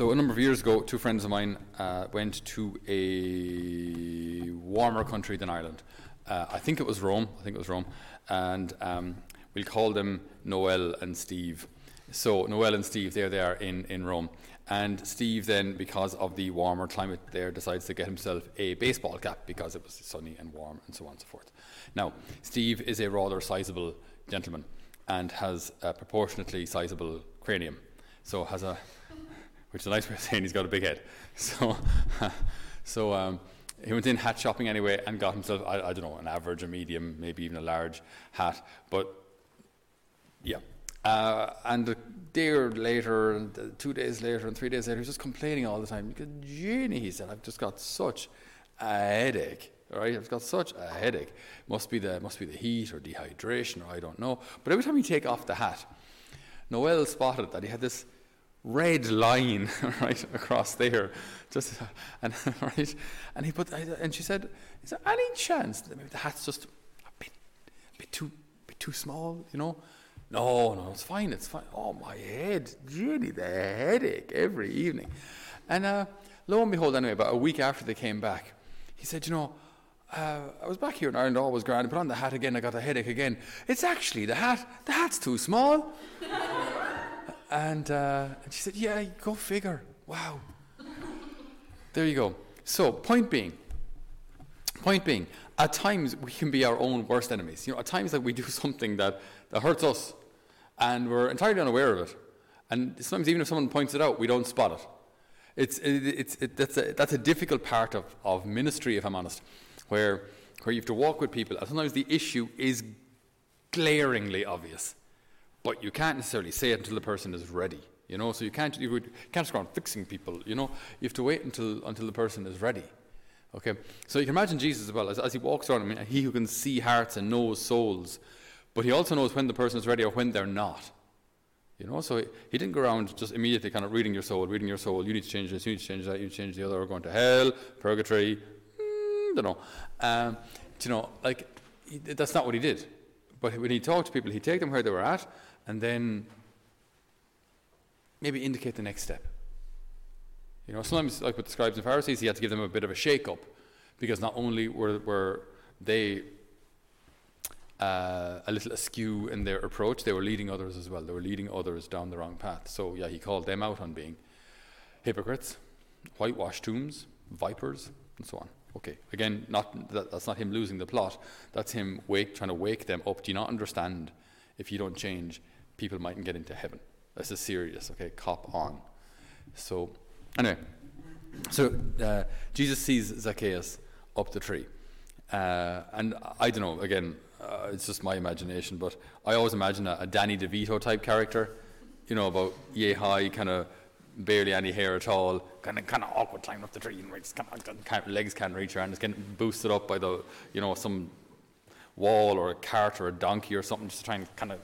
So a number of years ago, two friends of mine uh, went to a warmer country than Ireland. Uh, I think it was Rome. I think it was Rome, and um, we'll call them Noel and Steve. So Noel and Steve, there they are in, in Rome. And Steve then, because of the warmer climate there, decides to get himself a baseball cap because it was sunny and warm and so on and so forth. Now, Steve is a rather sizable gentleman and has a proportionately sizable cranium. So has a, which is a nice way of saying he's got a big head. So, so um, he went in hat shopping anyway and got himself, I, I don't know, an average, a medium, maybe even a large hat. But yeah, uh, and a day later, and uh, two days later, and three days later, he was just complaining all the time. Jeannie, he said, I've just got such a headache. Right, I've got such a headache. Must be the must be the heat or dehydration or I don't know. But every time he take off the hat, Noel spotted that he had this red line right across there, just and right, and he put and she said, "Is there any chance that maybe the hat's just a bit, a bit too, bit too small? You know?" No, no, it's fine, it's fine. Oh, my head, really, the headache every evening. And uh, lo and behold, anyway, about a week after they came back, he said, You know, uh, I was back here in Ireland, all was grand. I put on the hat again, I got a headache again. It's actually the hat, the hat's too small. And, uh, and she said, Yeah, go figure. Wow. There you go. So, point being, point being, at times we can be our own worst enemies. You know, at times like we do something that, that hurts us and we're entirely unaware of it. And sometimes, even if someone points it out, we don't spot it. It's, it, it's, it, that's, a, that's a difficult part of, of ministry, if I'm honest, where, where you have to walk with people. And sometimes the issue is glaringly obvious, but you can't necessarily say it until the person is ready. You know, so you can't you can't just go on fixing people. You know, you have to wait until until the person is ready. Okay, so you can imagine Jesus as well as, as he walks around. I mean, he who can see hearts and knows souls. But he also knows when the person is ready or when they're not. You know, so he, he didn't go around just immediately kind of reading your soul, reading your soul. You need to change this, you need to change that, you need to change the other, or going to hell, purgatory. Mm, don't know. Um, you know, like he, that's not what he did. But when he talked to people, he'd take them where they were at, and then maybe indicate the next step. You know, sometimes, like with the scribes and Pharisees, he had to give them a bit of a shake up, because not only were, were they uh, a little askew in their approach. They were leading others as well. They were leading others down the wrong path. So, yeah, he called them out on being hypocrites, whitewashed tombs, vipers, and so on. Okay, again, not that, that's not him losing the plot. That's him wake, trying to wake them up. Do you not understand? If you don't change, people mightn't get into heaven. This is serious. Okay, cop on. So, anyway, so uh, Jesus sees Zacchaeus up the tree. Uh, and I don't know, again, uh, it's just my imagination, but I always imagine a, a, Danny DeVito type character, you know, about yay high, kind of barely any hair at all, kind of kind of awkward climbing up the tree, and kind of can't, legs can't reach around, it's getting boosted up by the, you know, some wall or a cart or a donkey or something, just trying to kind of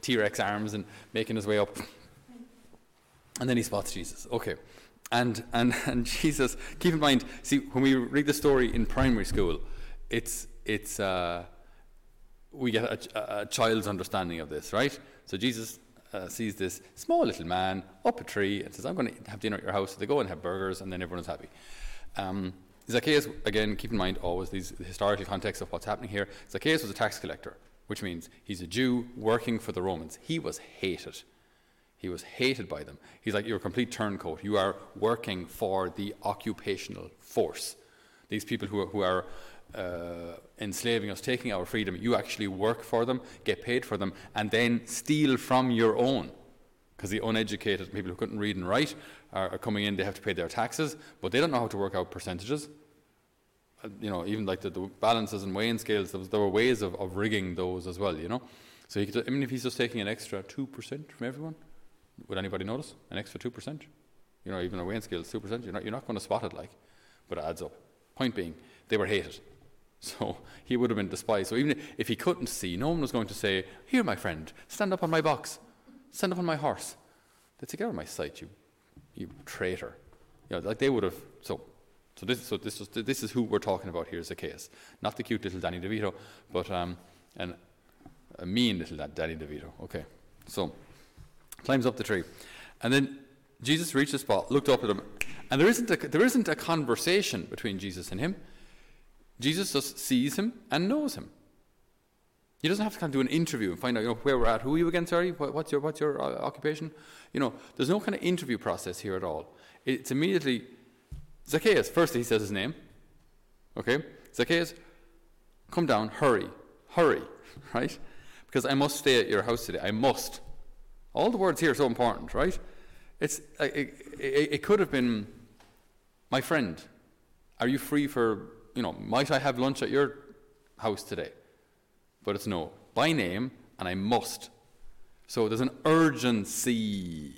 T-Rex arms and making his way up. And then he spots Jesus. Okay. And, and, and Jesus, keep in mind, see, when we read the story in primary school, it's, it's, uh, we get a, a, child's understanding of this, right? So Jesus uh, sees this small little man up a tree and says, I'm going to have dinner at your house. So they go and have burgers, and then everyone is happy. Um, Zacchaeus, again, keep in mind always these the historical context of what's happening here. Zacchaeus was a tax collector, which means he's a Jew working for the Romans. He was hated. He was hated by them. He's like, You're a complete turncoat. You are working for the occupational force. These people who are, who are uh, enslaving us, taking our freedom, you actually work for them, get paid for them, and then steal from your own. Because the uneducated people who couldn't read and write are, are, coming in, they have to pay their taxes, but they don't know how to work out percentages. Uh, you know, even like the, the, balances and weighing scales, there, was, there were ways of, of, rigging those as well, you know. So he could, I mean, if he's just taking an extra 2% from everyone, would anybody notice? An extra 2%? You know, even a weighing scale is 2%. You're not, you're not going to spot it like, but it adds up. Point being, they were hated. So he would have been despised. So even if he couldn't see, no one was going to say, Here, my friend, stand up on my box, stand up on my horse. They'd say, Get out of my sight, you, you traitor. You know, like they would have. So, so, this, so this, is, this is who we're talking about here, Zacchaeus. Not the cute little Danny DeVito, but um, an, a mean little Danny DeVito. Okay. So, climbs up the tree. And then Jesus reached the spot, looked up at him, and there isn't a, there isn't a conversation between Jesus and him. Jesus just sees him and knows him. He doesn't have to of do an interview and find out, you know, where we're at. Who are you again? Sorry, what's your what's your uh, occupation? You know, there's no kind of interview process here at all. It's immediately Zacchaeus. First, he says his name. Okay, Zacchaeus, come down, hurry, hurry, right? Because I must stay at your house today. I must. All the words here are so important, right? It's, it, it, it could have been, my friend, are you free for, you know, might I have lunch at your house today? But it's no, by name, and I must. So there's an urgency,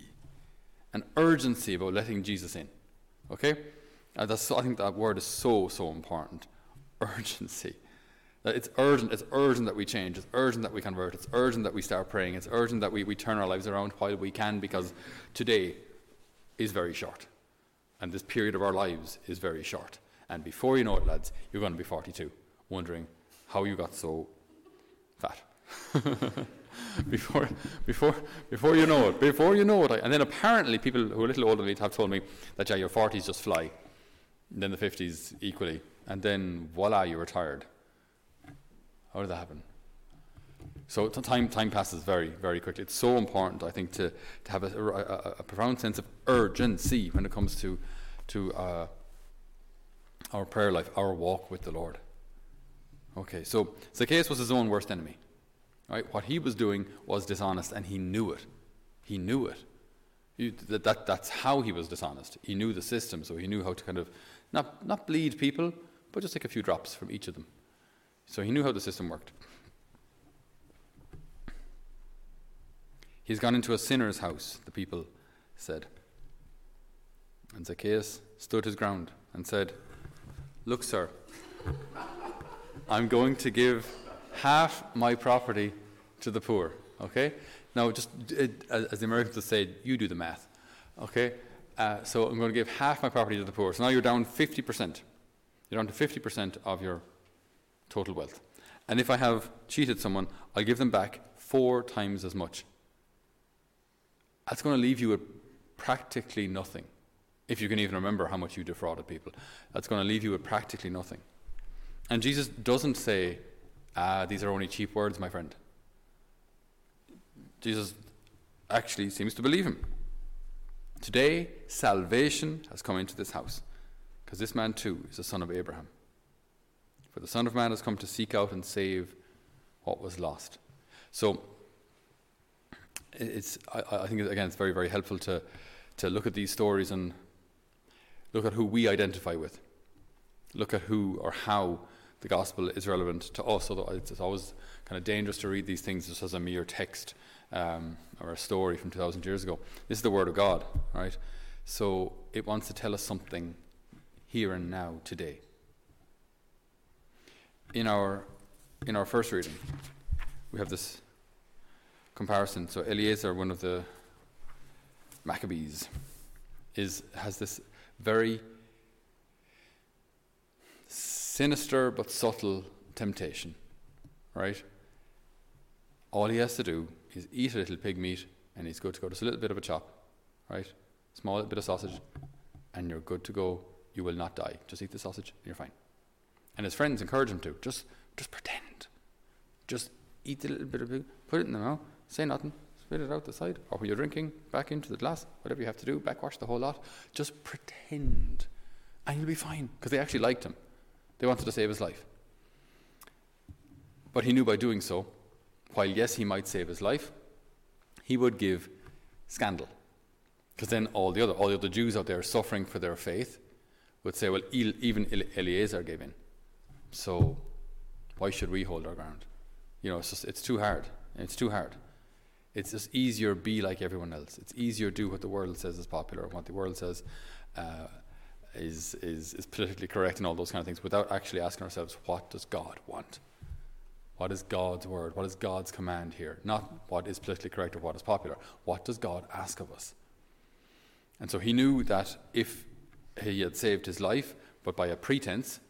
an urgency about letting Jesus in. Okay? Uh, that's, I think that word is so, so important. Urgency. It's urgent, it's urgent that we change, it's urgent that we convert, it's urgent that we start praying, it's urgent that we, we turn our lives around while we can because today is very short. And this period of our lives is very short. And before you know it, lads, you're going to be 42, wondering how you got so fat. before, before, before you know it, before you know it. And then apparently, people who are a little older than me have told me that yeah, your 40s just fly, and then the 50s equally, and then voila, you're retired. How did that happen? So time, time passes very, very quickly. It's so important, I think, to, to have a, a, a profound sense of urgency when it comes to, to uh, our prayer life, our walk with the Lord. Okay, so Zacchaeus was his own worst enemy. Right? What he was doing was dishonest, and he knew it. He knew it. He, that, that, that's how he was dishonest. He knew the system, so he knew how to kind of not, not bleed people, but just take a few drops from each of them. So he knew how the system worked. He's gone into a sinner's house, the people said. And Zacchaeus stood his ground and said, Look, sir, I'm going to give half my property to the poor. Okay? Now, just it, as the Americans would say, you do the math. Okay? Uh, so I'm going to give half my property to the poor. So now you're down 50%. You're down to 50% of your total wealth. And if I have cheated someone, I'll give them back four times as much. That's going to leave you with practically nothing. If you can even remember how much you defrauded people, that's going to leave you with practically nothing. And Jesus doesn't say, ah, these are only cheap words, my friend. Jesus actually seems to believe him. Today, salvation has come into this house, because this man too is a son of Abraham. For the Son of Man has come to seek out and save what was lost. So, it's, I, I think, again, it's very, very helpful to, to look at these stories and look at who we identify with. Look at who or how the gospel is relevant to us. Although it's always kind of dangerous to read these things just as a mere text um, or a story from 2,000 years ago. This is the Word of God, right? So it wants to tell us something here and now, today in our in our first reading, we have this comparison. So Eleazar, one of the Maccabees, is has this very sinister but subtle temptation, right? All he has to do is eat a little pig meat, and he's good to go. Just a little bit of a chop, right? Small bit of sausage, and you're good to go. You will not die. Just eat the sausage, and you're fine. And his friends encourage him to just, just pretend. Just eat a little bit of pig, put it in the mouth, say nothing, spit it out the side, or when you're drinking, back into the glass, whatever you have to do, backwash the whole lot. Just pretend, and you'll be fine because they actually liked him. They wanted to save his life. But he knew by doing so, while yes, he might save his life, he would give scandal. Because then all the other all the other Jews out there suffering for their faith would say, well, even Eleazar gave in. So why should we hold our ground? You know, it's just it's too hard. It's too hard. It's just easier be like everyone else. It's easier do what the world says is popular, and what the world says uh, is, is is politically correct, and all those kind of things, without actually asking ourselves, what does God want? What is God's word? What is God's command here? Not what is politically correct or what is popular. What does God ask of us? And so he knew that if he had saved his life, but by a pretense,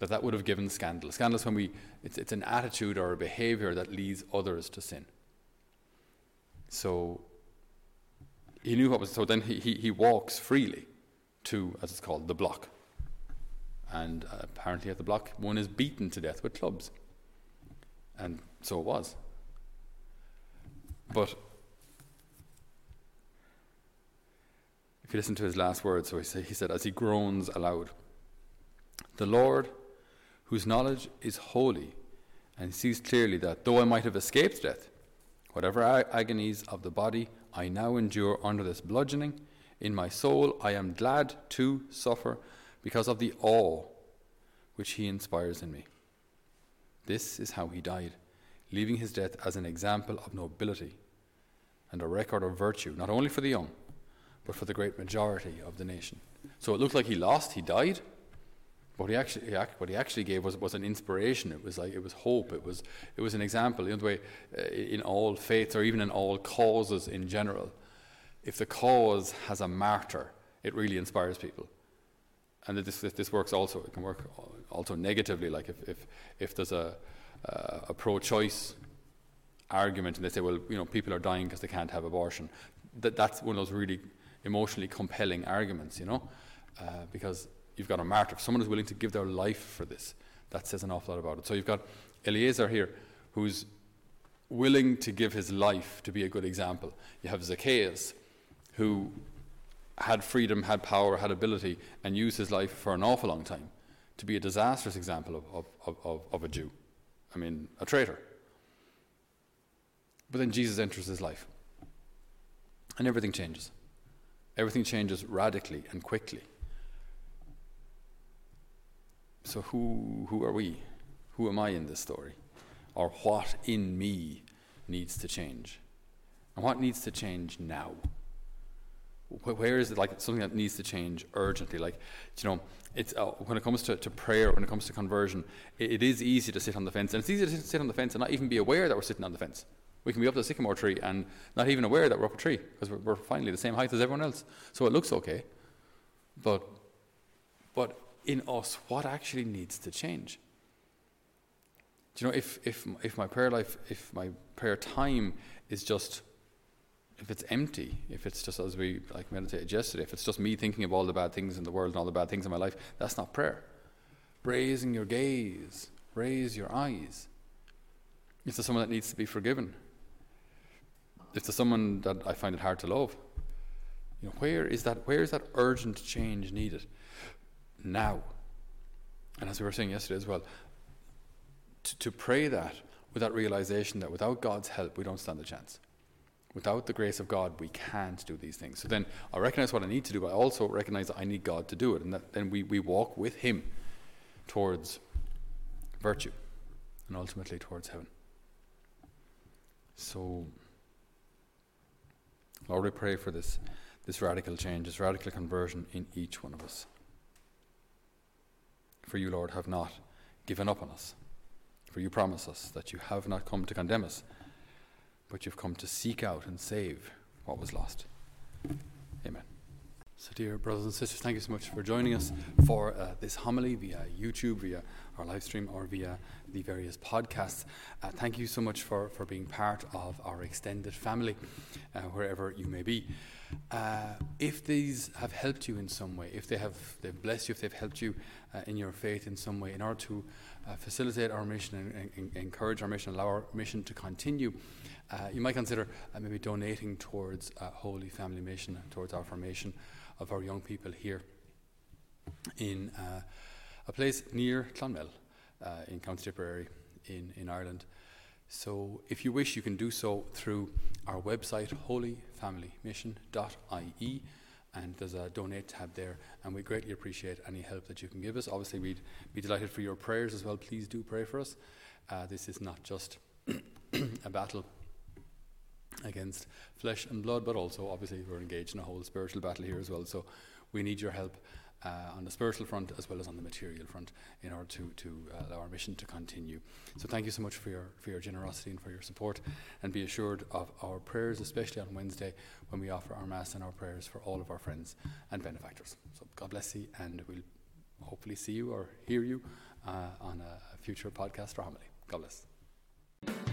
that that would have given scandal. Scandal is when we, it's, it's an attitude or a behavior that leads others to sin. So he knew what was. So then he, he, he walks freely to, as it's called, the block. And apparently at the block, one is beaten to death with clubs. And so it was. But if you listen to his last words, so he, say, he said, as he groans aloud, The Lord, whose knowledge is holy, and sees clearly that though I might have escaped death, whatever agonies of the body I now endure under this bludgeoning, in my soul I am glad to suffer because of the awe which he inspires in me. This is how he died, leaving his death as an example of nobility and a record of virtue, not only for the young, but for the great majority of the nation. So it looked like he lost, he died, what he actually, what he actually gave was, was an inspiration. It was like it was hope. It was, it was an example. Know, the way uh, in all faiths or even in all causes in general, if the cause has a martyr, it really inspires people. And this, this works also. It can work also negatively. Like if, if, if there's a, uh, a pro-choice argument and they say, well, you know, people are dying because they can't have abortion, that, that's one of those really emotionally compelling arguments, you know, uh, because you've got a martyr, someone who's willing to give their life for this. That says an awful lot about it. So you've got Eleazar here, who's willing to give his life to be a good example. You have Zacchaeus, who had freedom, had power, had ability, and used his life for an awful long time to be a disastrous example of, of, of, of a Jew. I mean, a traitor. But then Jesus enters his life, and everything changes. Everything changes radically and quickly. So, who, who are we? Who am I in this story? Or what in me needs to change? And what needs to change now? Where is it like something that needs to change urgently? Like, you know, it's uh, when it comes to, to prayer, when it comes to conversion, it, it is easy to sit on the fence, and it's easy to sit on the fence and not even be aware that we're sitting on the fence. We can be up the sycamore tree and not even aware that we're up a tree because we're, we're finally the same height as everyone else. So it looks okay, but but in us what actually needs to change. Do you know, if, if, if my prayer life, if my prayer time is just, if it's empty, if it's just as we like meditated yesterday, if it's just me thinking of all the bad things in the world and all the bad things in my life, that's not prayer. Raising your gaze, raise your eyes. If there's someone that needs to be forgiven, if there's someone that I find it hard to love, you know, where is that? Where is that urgent change needed? Now. And as we were saying yesterday as well, to, to pray that with that realization that without God's help, we don't stand a chance. Without the grace of God, we can't do these things. So then I recognize what I need to do, but I also recognize that I need God to do it. And that then we, we walk with Him towards virtue and ultimately towards heaven. So, Lord, we pray for this, this radical change, this radical conversion in each one of us. For you, Lord, have not given up on us. For you promise us that you have not come to condemn us, but you've come to seek out and save what was lost. Amen. So, dear brothers and sisters, thank you so much for joining us for uh, this homily via YouTube, via our live stream, or via the various podcasts. Uh, thank you so much for, for being part of our extended family, uh, wherever you may be. Uh, if these have helped you in some way, if they have they've blessed you, if they've helped you uh, in your faith in some way, in order to uh, facilitate our mission and, and, and, encourage our mission, allow our mission to continue, you might consider maybe donating towards Holy Family Mission, towards our formation of our young people here in uh, a place near Clonmel uh, in County Tipperary in, in Ireland. So if you wish, you can do so through our website, holyfamilymission.ie, and there's a donate tab there, and we greatly appreciate any help that you can give us. Obviously, we'd be delighted for your prayers as well. Please do pray for us. Uh, this is not just a battle against flesh and blood, but also obviously we're engaged in a whole spiritual battle here as well. So we need your help uh, on the spiritual front as well as on the material front in order to, to uh, allow our mission to continue. So thank you so much for your, for your generosity and for your support. And be assured of our prayers, especially on Wednesday when we offer our Mass and our prayers for all of our friends and benefactors. So God bless you, and we'll hopefully see you or hear you uh, on a future podcast or homily. God bless.